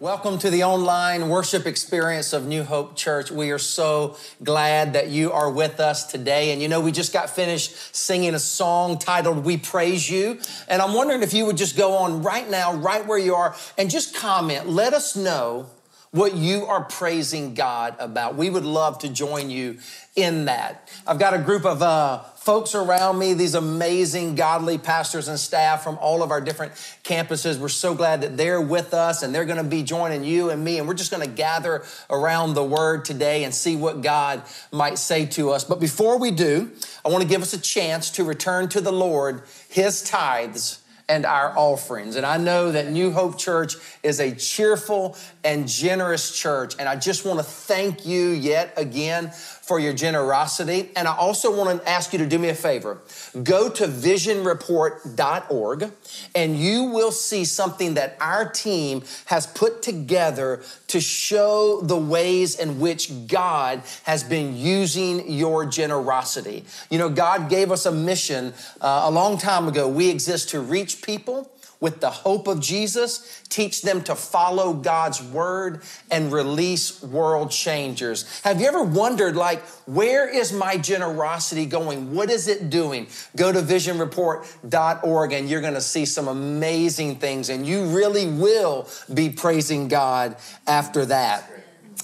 Welcome to the online worship experience of New Hope Church. We are so glad that you are with us today. And you know, we just got finished singing a song titled We Praise You. And I'm wondering if you would just go on right now, right where you are, and just comment. Let us know what you are praising God about. We would love to join you in that. I've got a group of uh, folks around me, these amazing godly pastors and staff from all of our different campuses. We're so glad that they're with us and they're going to be joining you and me. And we're just going to gather around the word today and see what God might say to us. But before we do, I want to give us a chance to return to the Lord his tithes and our offerings. And I know that New Hope Church is a cheerful and generous church. And I just want to thank you yet again for your generosity. And I also want to ask you to do me a favor. Go to visionreport.org and you will see something that our team has put together to show the ways in which God has been using your generosity. You know, God gave us a mission uh, a long time ago. We exist to reach people with the hope of Jesus, teach them to follow God's word and release world changers. Have you ever wondered, like, where is my generosity going? What is it doing? Go to visionreport.org and you're going to see some amazing things, and you really will be praising God after that.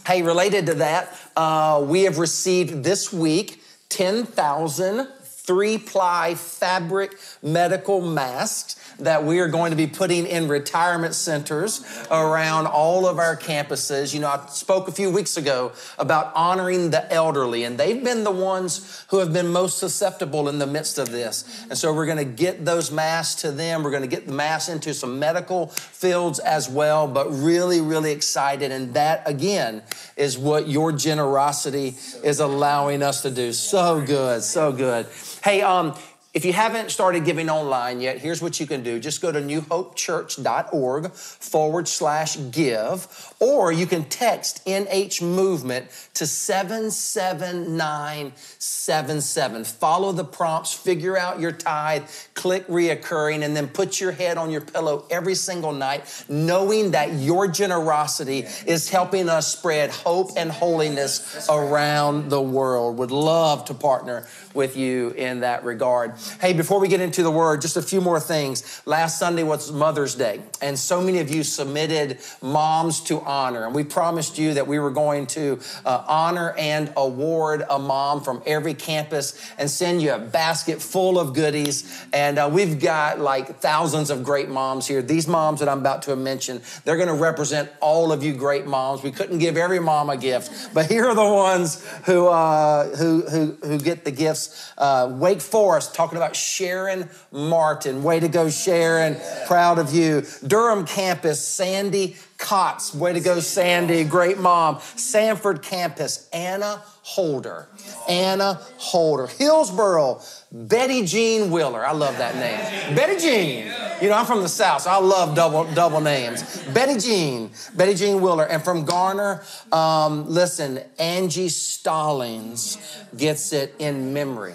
Hey, related to that, uh, we have received this week 10,000 three ply fabric medical masks that we are going to be putting in retirement centers around all of our campuses. You know, I spoke a few weeks ago about honoring the elderly, and they've been the ones who have been most susceptible in the midst of this. And so we're going to get those masks to them. We're going to get the masks into some medical fields as well, but really, really excited. And that, again, is what your generosity is allowing us to do. So good, so good. Hey, um, if you haven't started giving online yet, here's what you can do. Just go to newhopechurch.org forward slash give, or you can text NH Movement to 77977. Follow the prompts, figure out your tithe, click reoccurring, and then put your head on your pillow every single night, knowing that your generosity is helping us spread hope and holiness around the world. Would love to partner with you in that regard. Hey, before we get into the word, just a few more things. Last Sunday was Mother's Day, and so many of you submitted moms to honor. And we promised you that we were going to uh, honor and award a mom from every campus and send you a basket full of goodies. And uh, we've got like thousands of great moms here. These moms that I'm about to mention, they're going to represent all of you great moms. We couldn't give every mom a gift, but here are the ones who, uh, who, who, who get the gifts. Uh, Wake Forest, talking about Sharon Martin. Way to go, Sharon. Proud of you. Durham campus, Sandy Cox. Way to go, Sandy. Great mom. Sanford campus, Anna Holder. Anna Holder. Hillsborough, Betty Jean Wheeler. I love that name. Betty Jean. You know, I'm from the South, so I love double double names. Betty Jean, Betty Jean Wheeler. And from Garner, um, listen, Angie Stallings gets it in memory.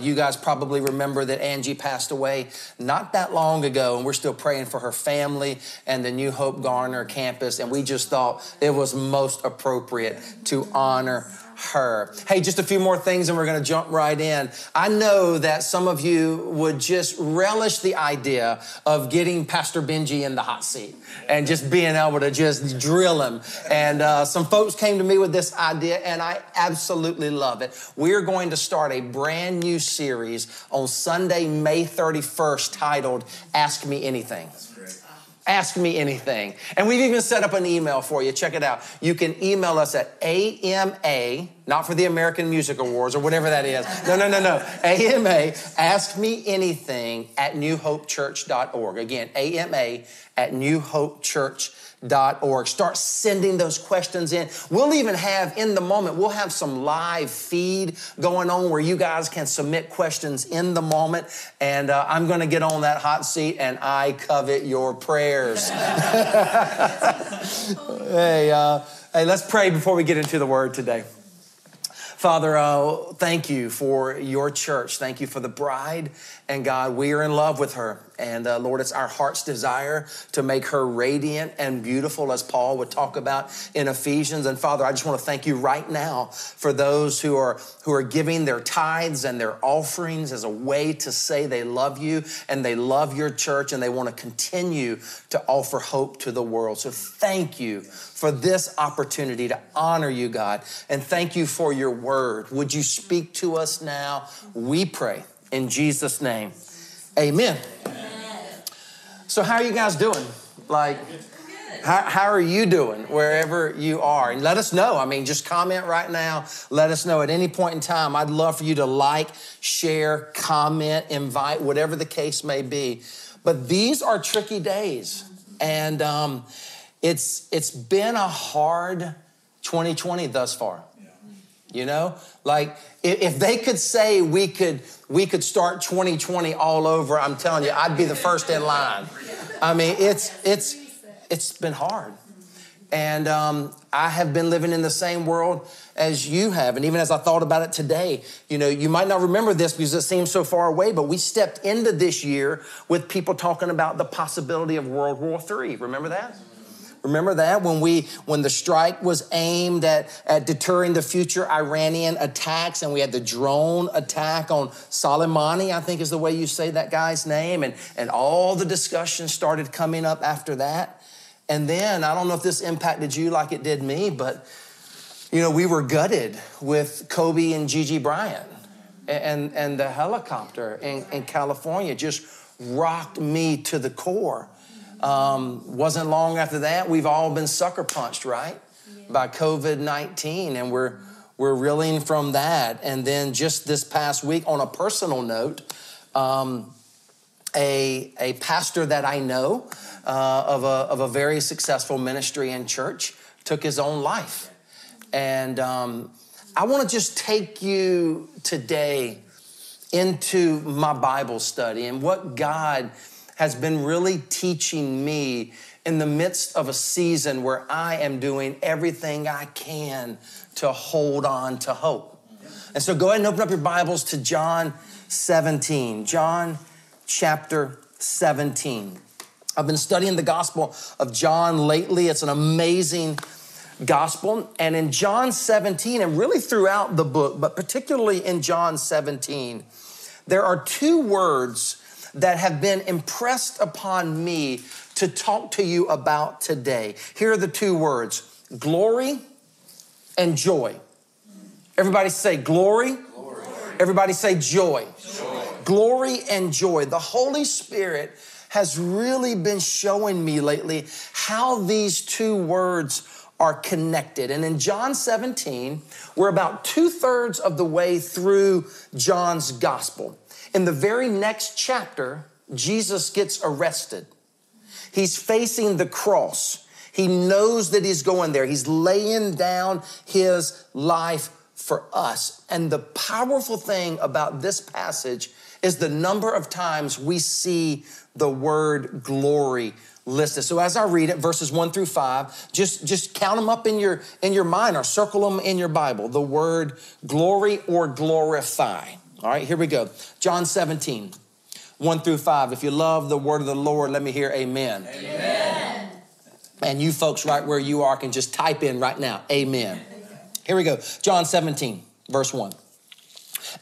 You guys probably remember that Angie passed away not that long ago, and we're still praying for her family and the New Hope Garner campus. And we just thought it was most appropriate to honor her. Hey, just a few more things and we're going to jump right in. I know that some of you would just relish the idea of getting Pastor Benji in the hot seat and just being able to just drill him. And uh, some folks came to me with this idea and I absolutely love it. We're going to start a brand new series on Sunday, May 31st titled Ask Me Anything. Ask me anything. And we've even set up an email for you. Check it out. You can email us at AMA, not for the American Music Awards or whatever that is. No, no, no, no. AMA, ask me anything at newhopechurch.org. Again, AMA at newhopechurch.org org. Start sending those questions in. We'll even have in the moment, we'll have some live feed going on where you guys can submit questions in the moment. And uh, I'm going to get on that hot seat and I covet your prayers. hey, uh, hey, let's pray before we get into the word today. Father, uh, thank you for your church. Thank you for the bride. And God, we are in love with her And uh, Lord, it's our heart's desire to make her radiant and beautiful, as Paul would talk about in Ephesians. And Father, I just want to thank you right now for those who are who are giving their tithes and their offerings as a way to say they love you and they love your church and they want to continue to offer hope to the world. So thank you for this opportunity to honor you, God. And thank you for your word. Would you speak to us now? We pray in Jesus' name. Amen. So, how are you guys doing? Like, how, how are you doing wherever you are? And let us know. I mean, just comment right now. Let us know at any point in time. I'd love for you to like, share, comment, invite, whatever the case may be. But these are tricky days. And um, it's, it's been a hard 2020 thus far. You know, like if they could say we could we could start 2020 all over, I'm telling you, I'd be the first in line. I mean, it's it's it's been hard, and um, I have been living in the same world as you have. And even as I thought about it today, you know, you might not remember this because it seems so far away, but we stepped into this year with people talking about the possibility of World War III. Remember that? Remember that when we when the strike was aimed at, at deterring the future Iranian attacks and we had the drone attack on Soleimani, I think is the way you say that guy's name, and, and all the discussion started coming up after that. And then I don't know if this impacted you like it did me, but you know, we were gutted with Kobe and Gigi Bryant. And, and the helicopter in, in California just rocked me to the core. Um, wasn't long after that, we've all been sucker punched, right? Yeah. By COVID 19, and we're, we're reeling from that. And then just this past week, on a personal note, um, a, a pastor that I know uh, of, a, of a very successful ministry and church took his own life. And um, I want to just take you today into my Bible study and what God has been really teaching me in the midst of a season where I am doing everything I can to hold on to hope. And so go ahead and open up your Bibles to John 17. John chapter 17. I've been studying the Gospel of John lately. It's an amazing gospel. And in John 17, and really throughout the book, but particularly in John 17, there are two words that have been impressed upon me to talk to you about today. Here are the two words glory and joy. Everybody say glory. glory. Everybody say joy. joy. Glory and joy. The Holy Spirit has really been showing me lately how these two words are connected. And in John 17, we're about two thirds of the way through John's gospel. In the very next chapter, Jesus gets arrested. He's facing the cross. He knows that he's going there. He's laying down his life for us. And the powerful thing about this passage is the number of times we see the word glory listed. So as I read it, verses one through five, just, just count them up in your, in your mind or circle them in your Bible. The word glory or glorify. All right, here we go. John 17, 1 through 5. If you love the word of the Lord, let me hear amen. Amen. And you folks, right where you are, can just type in right now, amen. Here we go. John 17, verse 1.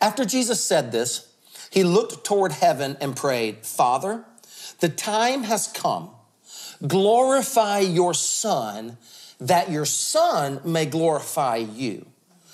After Jesus said this, he looked toward heaven and prayed, Father, the time has come. Glorify your Son, that your Son may glorify you.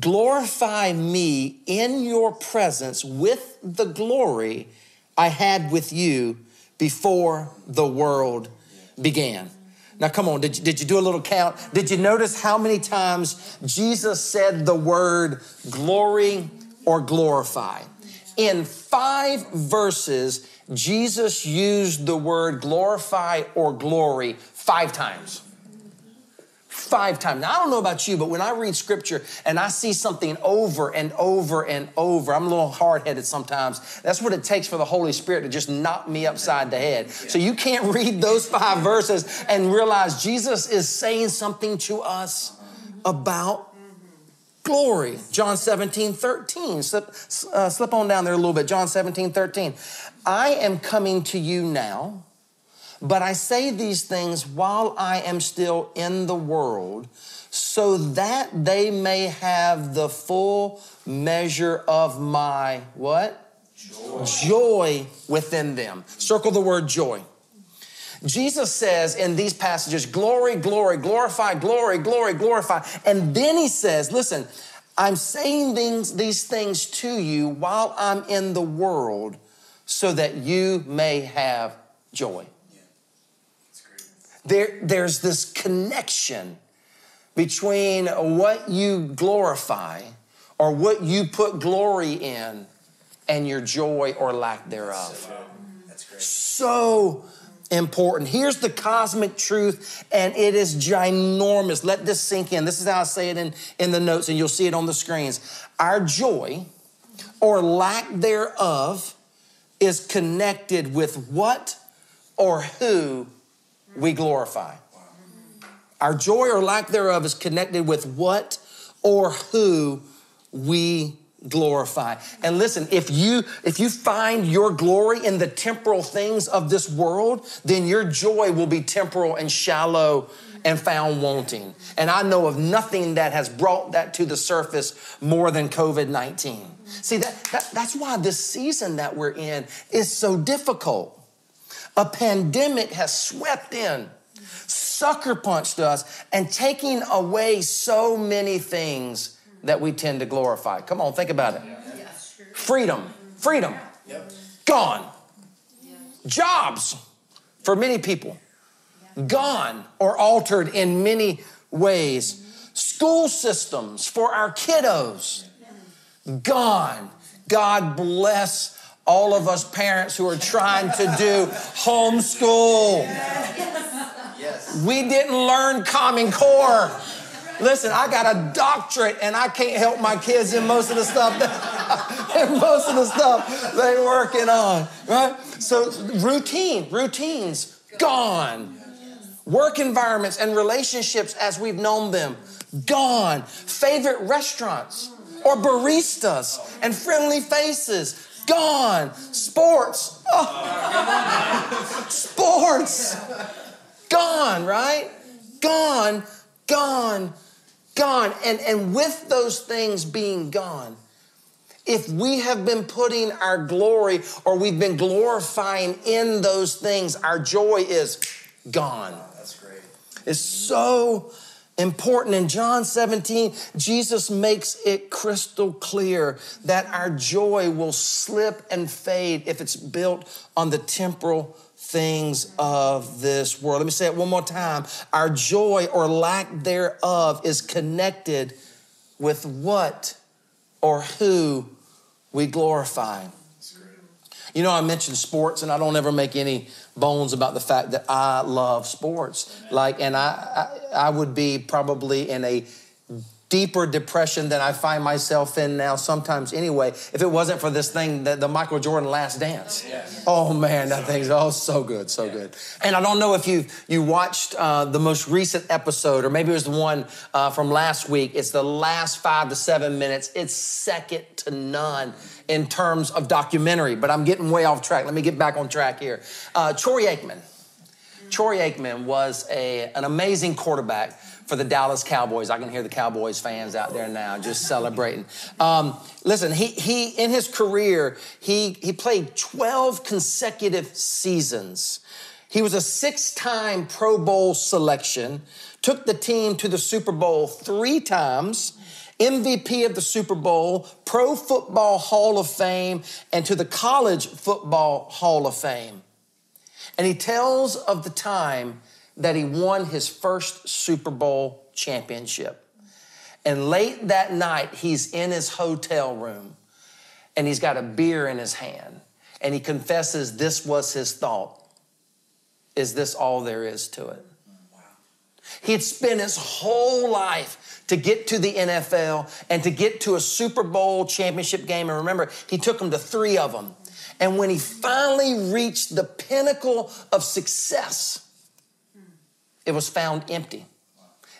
glorify me in your presence with the glory I had with you before the world began. Now, come on, did you, did you do a little count? Did you notice how many times Jesus said the word glory or glorify? In five verses Jesus used the word glorify or glory five times. Five times. Now, I don't know about you, but when I read scripture and I see something over and over and over, I'm a little hard headed sometimes. That's what it takes for the Holy Spirit to just knock me upside the head. So you can't read those five verses and realize Jesus is saying something to us about glory. John 17, 13. Slip, uh, slip on down there a little bit. John 17, 13. I am coming to you now but I say these things while I am still in the world, so that they may have the full measure of my what? Joy. joy within them. Circle the word joy. Jesus says in these passages, glory, glory, glorify, glory, glory, glorify. And then he says, listen, I'm saying these things to you while I'm in the world so that you may have joy. There, there's this connection between what you glorify or what you put glory in and your joy or lack thereof. That's great. So important. Here's the cosmic truth, and it is ginormous. Let this sink in. This is how I say it in, in the notes, and you'll see it on the screens. Our joy or lack thereof is connected with what or who we glorify. Our joy or lack thereof is connected with what or who we glorify. And listen, if you if you find your glory in the temporal things of this world, then your joy will be temporal and shallow and found wanting. And I know of nothing that has brought that to the surface more than COVID-19. See that, that that's why this season that we're in is so difficult a pandemic has swept in, sucker punched us, and taking away so many things that we tend to glorify. Come on, think about it. Freedom, freedom, gone. Jobs for many people, gone or altered in many ways. School systems for our kiddos, gone. God bless all of us parents who are trying to do homeschool. Yes. We didn't learn Common Core. Listen, I got a doctorate and I can't help my kids in most of the stuff that, in most of the stuff they're working on, right? So routine, routines, gone. Work environments and relationships as we've known them, gone. Favorite restaurants or baristas and friendly faces, Gone. Sports. Oh. Sports. Gone, right? Gone, gone, gone. And, and with those things being gone, if we have been putting our glory or we've been glorifying in those things, our joy is gone. That's great. It's so important. In John 17, Jesus makes it crystal clear that our joy will slip and fade if it's built on the temporal things of this world. Let me say it one more time. Our joy or lack thereof is connected with what or who we glorify. You know, I mentioned sports, and I don't ever make any bones about the fact that I love sports. Like, and I, I, I would be probably in a deeper depression than I find myself in now sometimes anyway, if it wasn't for this thing, the, the Michael Jordan Last Dance. Yes. Oh man, that thing's oh so good, so yeah. good. And I don't know if you you watched uh, the most recent episode, or maybe it was the one uh, from last week. It's the last five to seven minutes. It's second to none in terms of documentary, but I'm getting way off track. Let me get back on track here. Uh, Troy Aikman. Troy Aikman was a, an amazing quarterback for the Dallas Cowboys. I can hear the Cowboys fans out there now just celebrating. Um, listen, he, he in his career, he, he played 12 consecutive seasons. He was a six time Pro Bowl selection, took the team to the Super Bowl three times. MVP of the Super Bowl, Pro Football Hall of Fame, and to the College Football Hall of Fame. And he tells of the time that he won his first Super Bowl championship. And late that night, he's in his hotel room and he's got a beer in his hand and he confesses this was his thought. Is this all there is to it? He had spent his whole life to get to the NFL and to get to a Super Bowl championship game. And remember, he took them to three of them. And when he finally reached the pinnacle of success, it was found empty.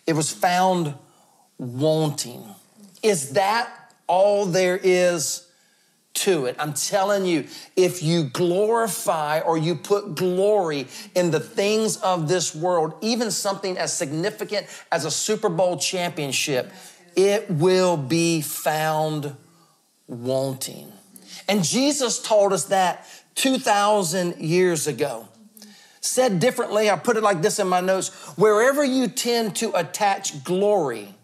It was found wanting. Is that all there is to it? I'm telling you, if you glorify or you put glory in the things of this world, even something as significant as a Super Bowl championship, it will be found wanting. And Jesus told us that 2,000 years ago. Said differently, I put it like this in my notes wherever you tend to attach glory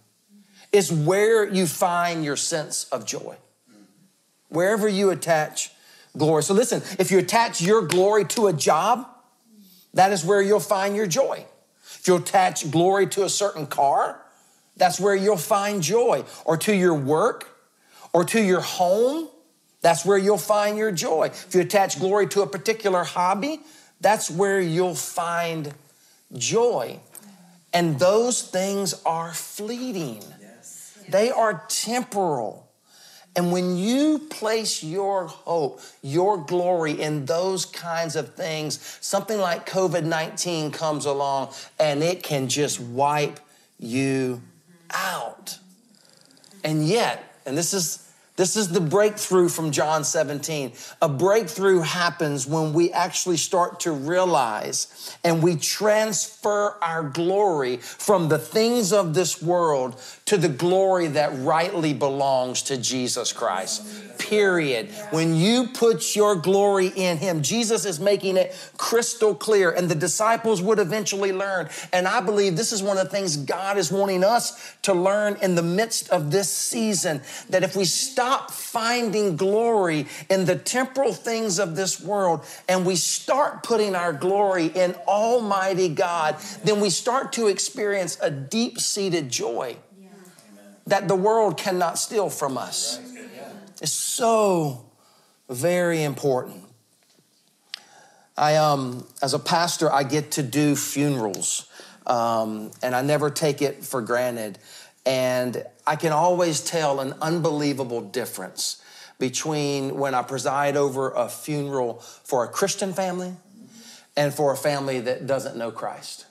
is where you find your sense of joy. Wherever you attach glory. So listen, if you attach your glory to a job, that is where you'll find your joy. If you attach glory to a certain car, that's where you'll find joy. Or to your work, or to your home, that's where you'll find your joy. If you attach glory to a particular hobby, that's where you'll find joy. And those things are fleeting, yes. they are temporal. And when you place your hope, your glory in those kinds of things, something like COVID 19 comes along and it can just wipe you out. And yet, and this is this is the breakthrough from John 17. A breakthrough happens when we actually start to realize and we transfer our glory from the things of this world to the glory that rightly belongs to Jesus Christ period. When you put your glory in Him, Jesus is making it crystal clear, and the disciples would eventually learn. And I believe this is one of the things God is wanting us to learn in the midst of this season that if we stop finding glory in the temporal things of this world and we start putting our glory in Almighty God, then we start to experience a deep seated joy that the world cannot steal from us It's so very important. I, um, as a pastor, I get to do funerals, um, and I never take it for granted. And I can always tell an unbelievable difference between when I preside over a funeral for a Christian family and for a family that doesn't know Christ.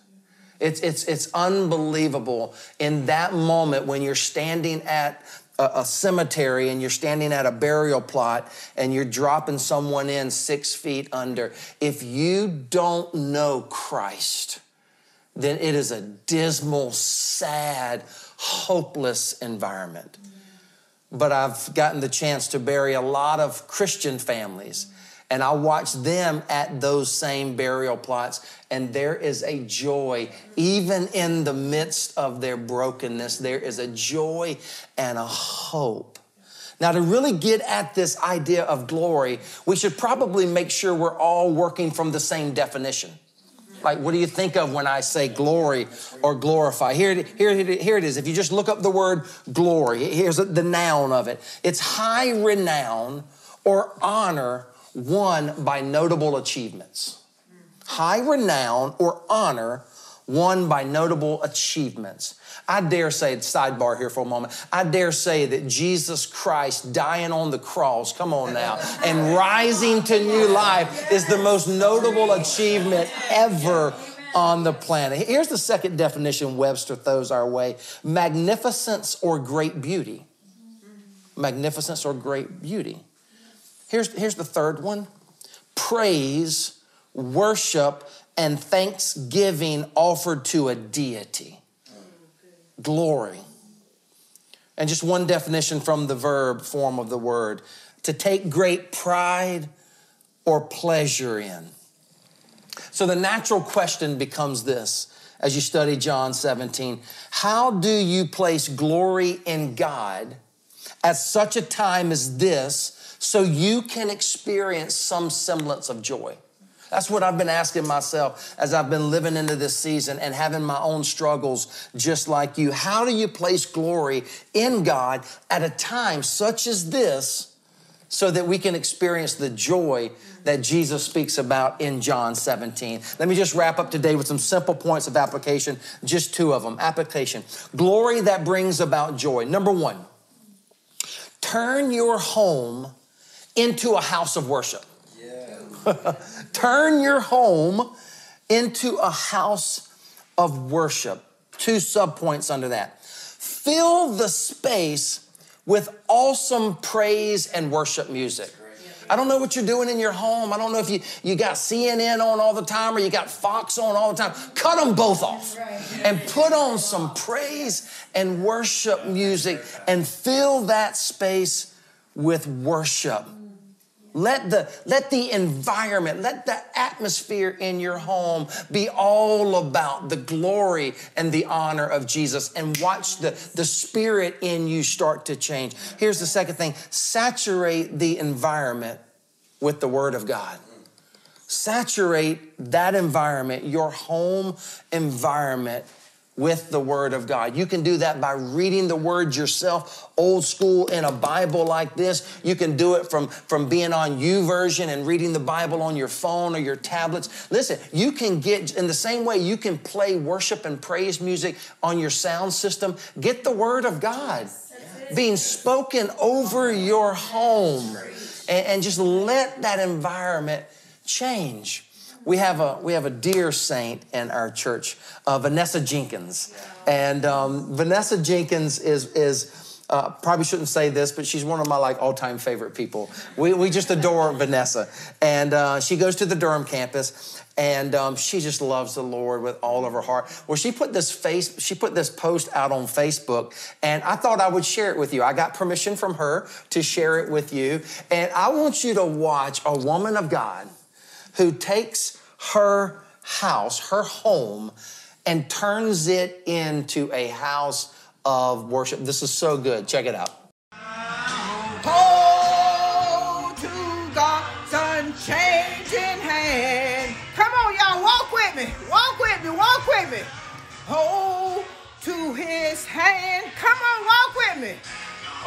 It's, it's, it's unbelievable in that moment when you're standing at a, a cemetery and you're standing at a burial plot and you're dropping someone in six feet under, if you don't know Christ, then it is a dismal, sad, hopeless environment. But I've gotten the chance to bury a lot of Christian families and I watch them at those same burial plots, and there is a joy, even in the midst of their brokenness, there is a joy and a hope. Now, to really get at this idea of glory, we should probably make sure we're all working from the same definition. Like, what do you think of when I say glory or glorify? Here, here, here it is. If you just look up the word glory, here's the noun of it it's high renown or honor won by notable achievements. High renown or honor won by notable achievements. I dare say, sidebar here for a moment, I dare say that Jesus Christ dying on the cross, come on now, and rising to new life is the most notable achievement ever on the planet. Here's the second definition Webster throws our way magnificence or great beauty. Magnificence or great beauty. Here's, here's the third one praise, worship, and thanksgiving offered to a deity. Glory. And just one definition from the verb form of the word to take great pride or pleasure in. So the natural question becomes this as you study John 17 How do you place glory in God at such a time as this? so you can experience some semblance of joy. That's what I've been asking myself as I've been living into this season and having my own struggles just like you. How do you place glory in God at a time such as this so that we can experience the joy that Jesus speaks about in John 17. Let me just wrap up today with some simple points of application, just two of them. Application glory that brings about joy. Number one, turn your home into a house of worship. Turn your home into a house of worship. Two subpoints under that. Fill the space with awesome praise and worship music. I don't know what you're doing in your home. I don't know if you, you got CNN on all the time or you got Fox on all the time. Cut them both off and put on some praise and worship music and fill that space with worship. Let the, let the environment, let the atmosphere in your home be all about the glory and the honor of Jesus and watch the, the spirit in you start to change. Here's the second thing saturate the environment with the Word of God. Saturate that environment, your home environment with the Word of God. You can do that by reading the Word yourself, old school in a Bible like this. You can do it from, from being on U YouVersion and reading the Bible on your phone or your tablets. Listen, you can get, in the same way you can play worship and praise music on your sound system, get the Word of God being spoken over your home and, and just let that environment change we have a we have a dear saint in our church, uh, Vanessa Jenkins, and um, Vanessa Jenkins is is. Uh, probably shouldn't say this, but she's one of my like all-time favorite people. We, we just adore Vanessa, and uh, she goes to the Durham campus, and um, she just loves the Lord with all of her heart. Well, she put this face, she put this post out on Facebook, and I thought I would share it with you. I got permission from her to share it with you, and I want you to watch a woman of God who takes her house, her home, and turns it into a house of worship. This is so good. Check it out. Hold to God's unchanging hand. Come on, y'all, walk with me. Walk with me. Walk with me. Hold to his hand. Come on, walk with me.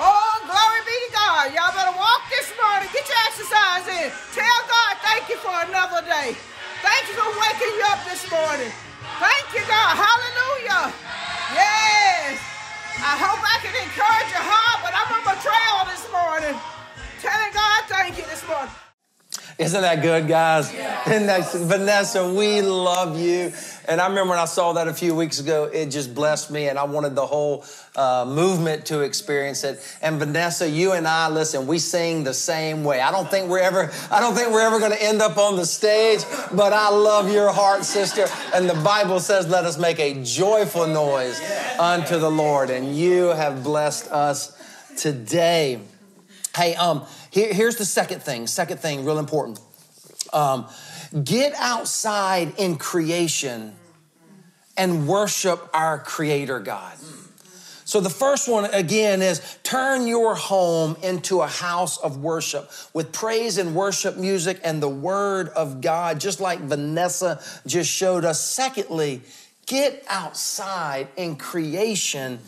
Oh, glory be to God. Y'all better walk this morning. Get your exercise in. Tell God thank you for another day. Thank you for waking you up this morning. Thank you, God. Hallelujah. Yes. I hope I can encourage your heart, but I'm on my trail this morning. Telling God thank you this morning. Isn't that good, guys? Isn't that, Vanessa, we love you. And I remember when I saw that a few weeks ago, it just blessed me, and I wanted the whole uh, movement to experience it. And Vanessa, you and I, listen, we sing the same way. I don't think we're ever, I don't think we're ever going to end up on the stage, but I love your heart, sister. And the Bible says, "Let us make a joyful noise unto the Lord." And you have blessed us today. Hey, um, here, here's the second thing. Second thing, real important. Um, get outside in creation and worship our Creator God. So, the first one again is turn your home into a house of worship with praise and worship music and the Word of God, just like Vanessa just showed us. Secondly, get outside in creation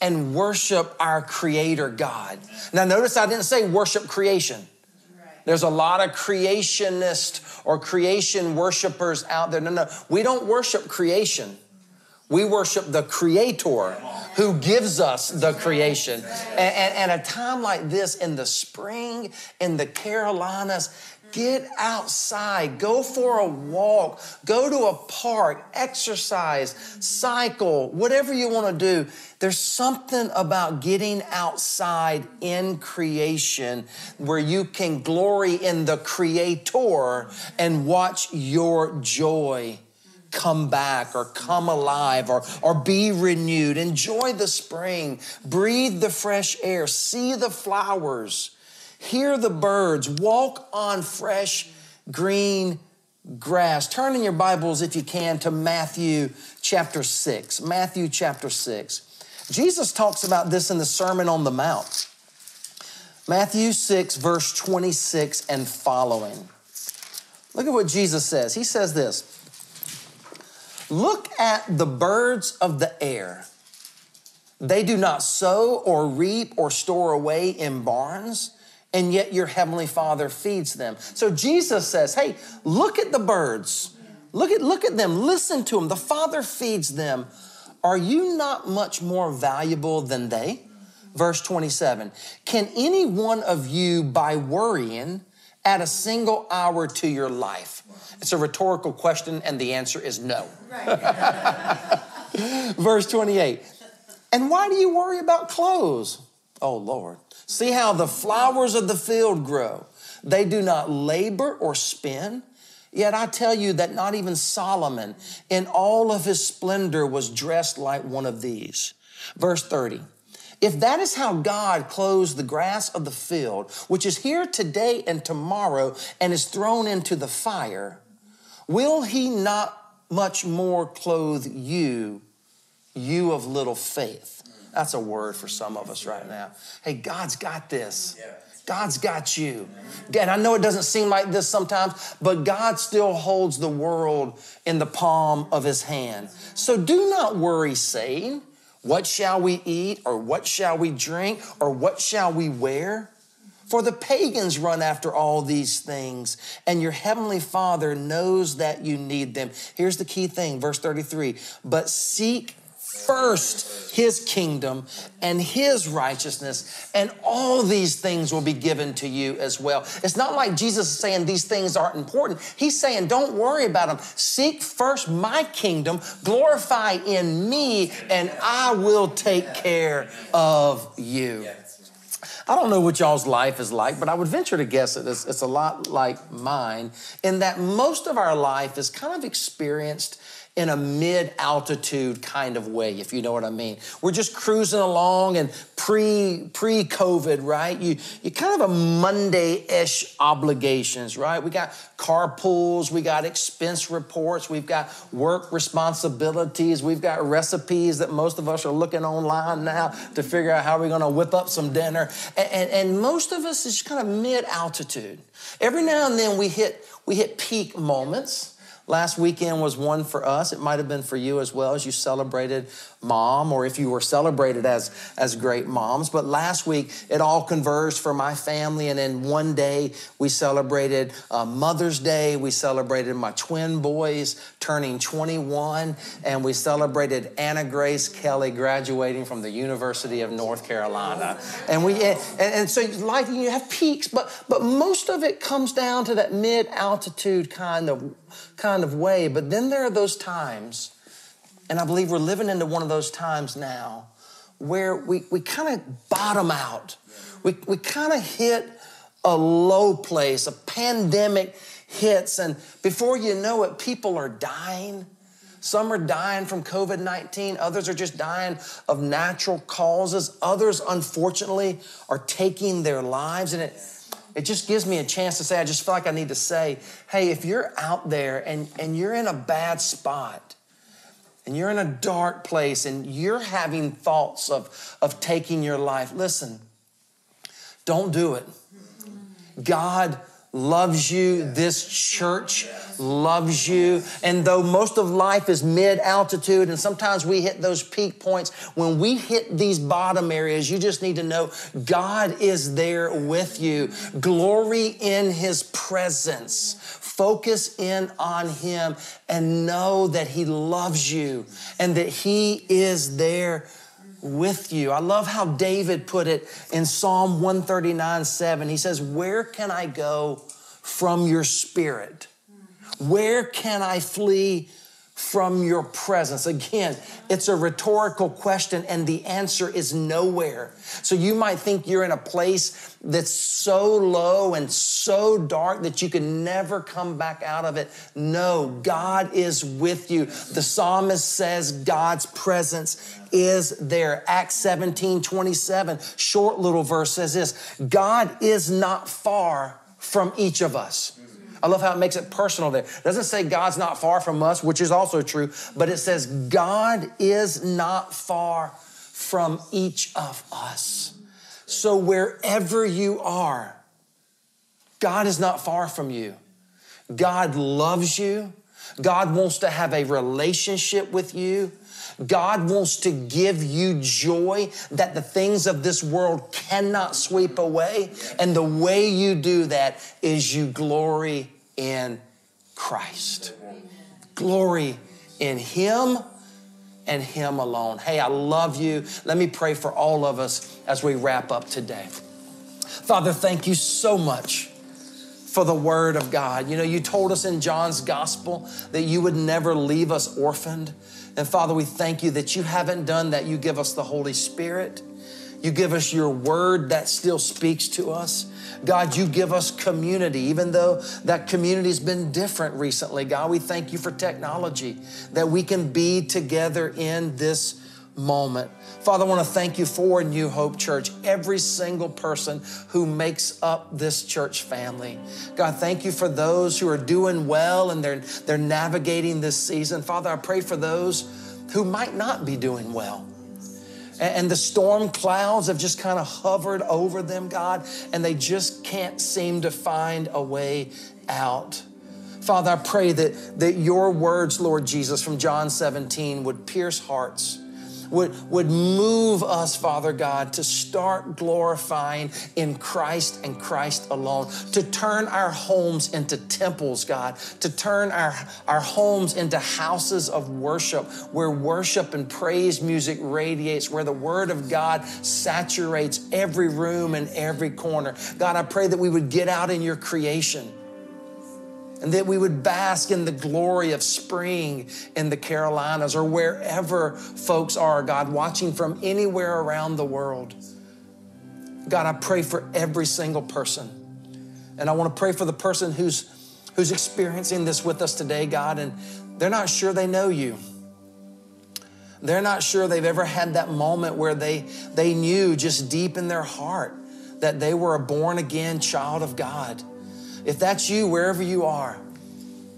and worship our Creator God. Now, notice I didn't say worship creation. There's a lot of creationist or creation worshipers out there. No, no, we don't worship creation. We worship the Creator who gives us the creation. And, and, and, a time like this in the spring, in the Carolinas, get outside, go for a walk, go to a park, exercise, cycle, whatever you want to do. There's something about getting outside in creation where you can glory in the Creator and watch your joy come back or come alive or, or be renewed. Enjoy the spring, breathe the fresh air, see the flowers, hear the birds, walk on fresh green grass. Turn in your Bibles, if you can, to Matthew chapter 6. Matthew chapter 6. Jesus talks about this in the Sermon on the Mount. Matthew 6, verse 26 and following. Look at what Jesus says. He says this Look at the birds of the air. They do not sow or reap or store away in barns, and yet your heavenly Father feeds them. So Jesus says, Hey, look at the birds. Look at, look at them. Listen to them. The Father feeds them. Are you not much more valuable than they? Verse 27 Can any one of you, by worrying, add a single hour to your life? It's a rhetorical question, and the answer is no. Right. Verse 28 And why do you worry about clothes? Oh, Lord. See how the flowers of the field grow. They do not labor or spin. Yet I tell you that not even Solomon, in all of his splendor, was dressed like one of these. Verse 30. If that is how God clothes the grass of the field, which is here today and tomorrow and is thrown into the fire, will he not much more clothe you, you of little faith? That's a word for some of us right now. Hey, God's got this. God's got you. And I know it doesn't seem like this sometimes, but God still holds the world in the palm of his hand. So do not worry, saying, What shall we eat, or what shall we drink, or what shall we wear? For the pagans run after all these things, and your heavenly Father knows that you need them. Here's the key thing, verse 33 But seek first his kingdom and his righteousness, and all these things will be given to you as well. It's not like Jesus is saying these things aren't important. He's saying, don't worry about them. Seek first my kingdom, glorify in me, and I will take care of you. I don't know what y'all's life is like, but I would venture to guess that it's, it's a lot like mine in that most of our life is kind of experienced in a mid altitude kind of way, if you know what I mean. We're just cruising along and pre pre COVID, right? You you kind of a Monday ish obligations, right? We got carpools, we got expense reports, we've got work responsibilities, we've got recipes that most of us are looking online now to figure out how we're going to whip up some dinner, and, and, and most of us is kind of mid altitude. Every now and then we hit we hit peak moments Last weekend was one for us. It might have been for you as well as you celebrated mom or if you were celebrated as, as great moms. But last week, it all converged for my family. And in one day, we celebrated uh, Mother's Day. We celebrated my twin boys turning 21. And we celebrated Anna Grace Kelly graduating from the University of North Carolina. And we and, and so life, you have peaks, but, but most of it comes down to that mid altitude kind of, kind of way. But then there are those times and I believe we're living into one of those times now where we, we kind of bottom out. We, we kind of hit a low place, a pandemic hits, and before you know it, people are dying. Some are dying from COVID 19, others are just dying of natural causes, others, unfortunately, are taking their lives. And it, it just gives me a chance to say, I just feel like I need to say, hey, if you're out there and, and you're in a bad spot, and you're in a dark place and you're having thoughts of, of taking your life, listen, don't do it. God loves you. This church loves you. And though most of life is mid altitude, and sometimes we hit those peak points, when we hit these bottom areas, you just need to know God is there with you. Glory in His presence. Focus in on Him and know that He loves you and that He is there with you. I love how David put it in Psalm 139 7. He says, Where can I go from your spirit? Where can I flee from your presence? Again, it's a rhetorical question, and the answer is nowhere. So you might think you're in a place that's so low and so dark that you can never come back out of it. No, God is with you. The psalmist says God's presence is there. Acts 17 27, short little verse says this God is not far from each of us. I love how it makes it personal there. It doesn't say God's not far from us, which is also true, but it says God is not far from each of us. So wherever you are, God is not far from you. God loves you. God wants to have a relationship with you. God wants to give you joy that the things of this world cannot sweep away. And the way you do that is you glory in Christ. Glory in Him and Him alone. Hey, I love you. Let me pray for all of us as we wrap up today. Father, thank you so much for the Word of God. You know, you told us in John's Gospel that you would never leave us orphaned. And Father, we thank you that you haven't done that. You give us the Holy Spirit. You give us your word that still speaks to us. God, you give us community, even though that community has been different recently. God, we thank you for technology, that we can be together in this moment. Father, I want to thank you for New Hope Church, every single person who makes up this church family. God, thank you for those who are doing well and they're, they're navigating this season. Father, I pray for those who might not be doing well. And the storm clouds have just kind of hovered over them, God, and they just can't seem to find a way out. Father, I pray that, that your words, Lord Jesus, from John 17 would pierce hearts would, would move us, Father God, to start glorifying in Christ and Christ alone, to turn our homes into temples, God, to turn our, our homes into houses of worship where worship and praise music radiates, where the Word of God saturates every room and every corner. God, I pray that we would get out in your creation and that we would bask in the glory of spring in the Carolinas or wherever folks are, God, watching from anywhere around the world. God, I pray for every single person. And I want to pray for the person who's who's experiencing this with us today, God, and they're not sure they know you. They're not sure they've ever had that moment where they they knew just deep in their heart that they were a born again child of God if that's you, wherever you are,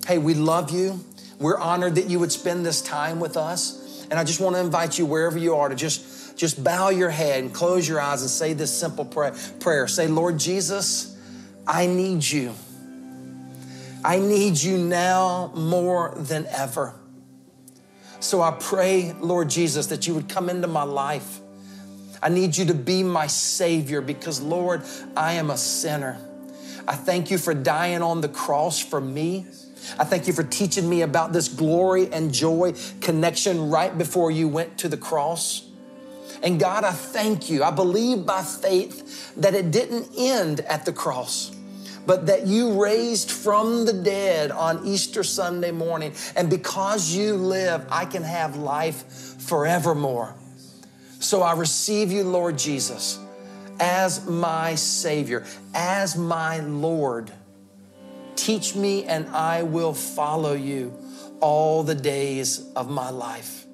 hey, we love you. We're honored that you would spend this time with us. And I just want to invite you, wherever you are, to just, just bow your head and close your eyes and say this simple pray- prayer. Say, Lord Jesus, I need you. I need you now more than ever. So I pray, Lord Jesus, that you would come into my life. I need you to be my Savior because, Lord, I am a sinner. I thank you for dying on the cross for me. I thank you for teaching me about this glory and joy connection right before you went to the cross. And God, I thank you. I believe by faith that it didn't end at the cross, but that you raised from the dead on Easter Sunday morning. And because you live, I can have life forevermore. So I receive you, Lord Jesus as my Savior, as my Lord. Teach me, and I will follow you all the days of my life.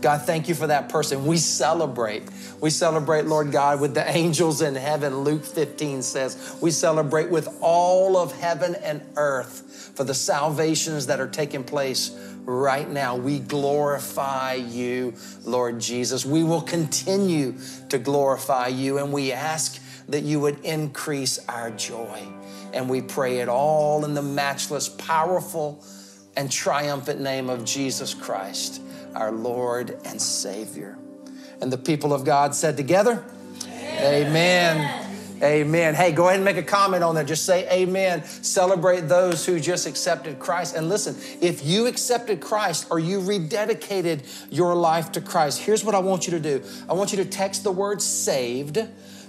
God, thank you for that person. We celebrate. We celebrate, Lord God, with the angels in heaven. Luke 15 says, we celebrate with all of heaven and earth for the salvations that are taking place right now. We glorify you, Lord Jesus. We will continue to glorify you, and we ask that you would increase our joy. And we pray it all in the matchless, powerful, and triumphant name of Jesus Christ, our Lord and Savior. And the people of God said together, Amen. Amen. Amen. Hey, go ahead and make a comment on that. Just say amen. Celebrate those who just accepted Christ. And listen, if you accepted Christ or you rededicated your life to Christ, here's what I want you to do I want you to text the word saved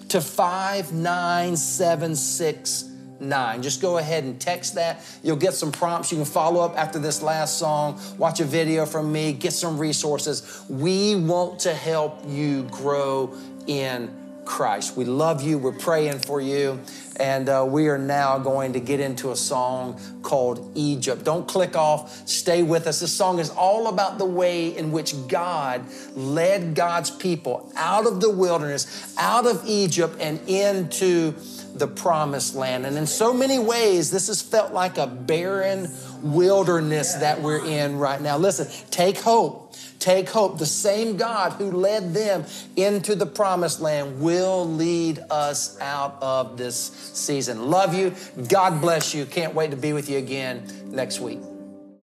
to 59769. Just go ahead and text that. You'll get some prompts. You can follow up after this last song, watch a video from me, get some resources. We want to help you grow in Christ. We love you. We're praying for you. And uh, we are now going to get into a song called Egypt. Don't click off. Stay with us. This song is all about the way in which God led God's people out of the wilderness, out of Egypt, and into the promised land. And in so many ways, this has felt like a barren wilderness that we're in right now. Listen, take hope Take hope. The same God who led them into the promised land will lead us out of this season. Love you. God bless you. Can't wait to be with you again next week.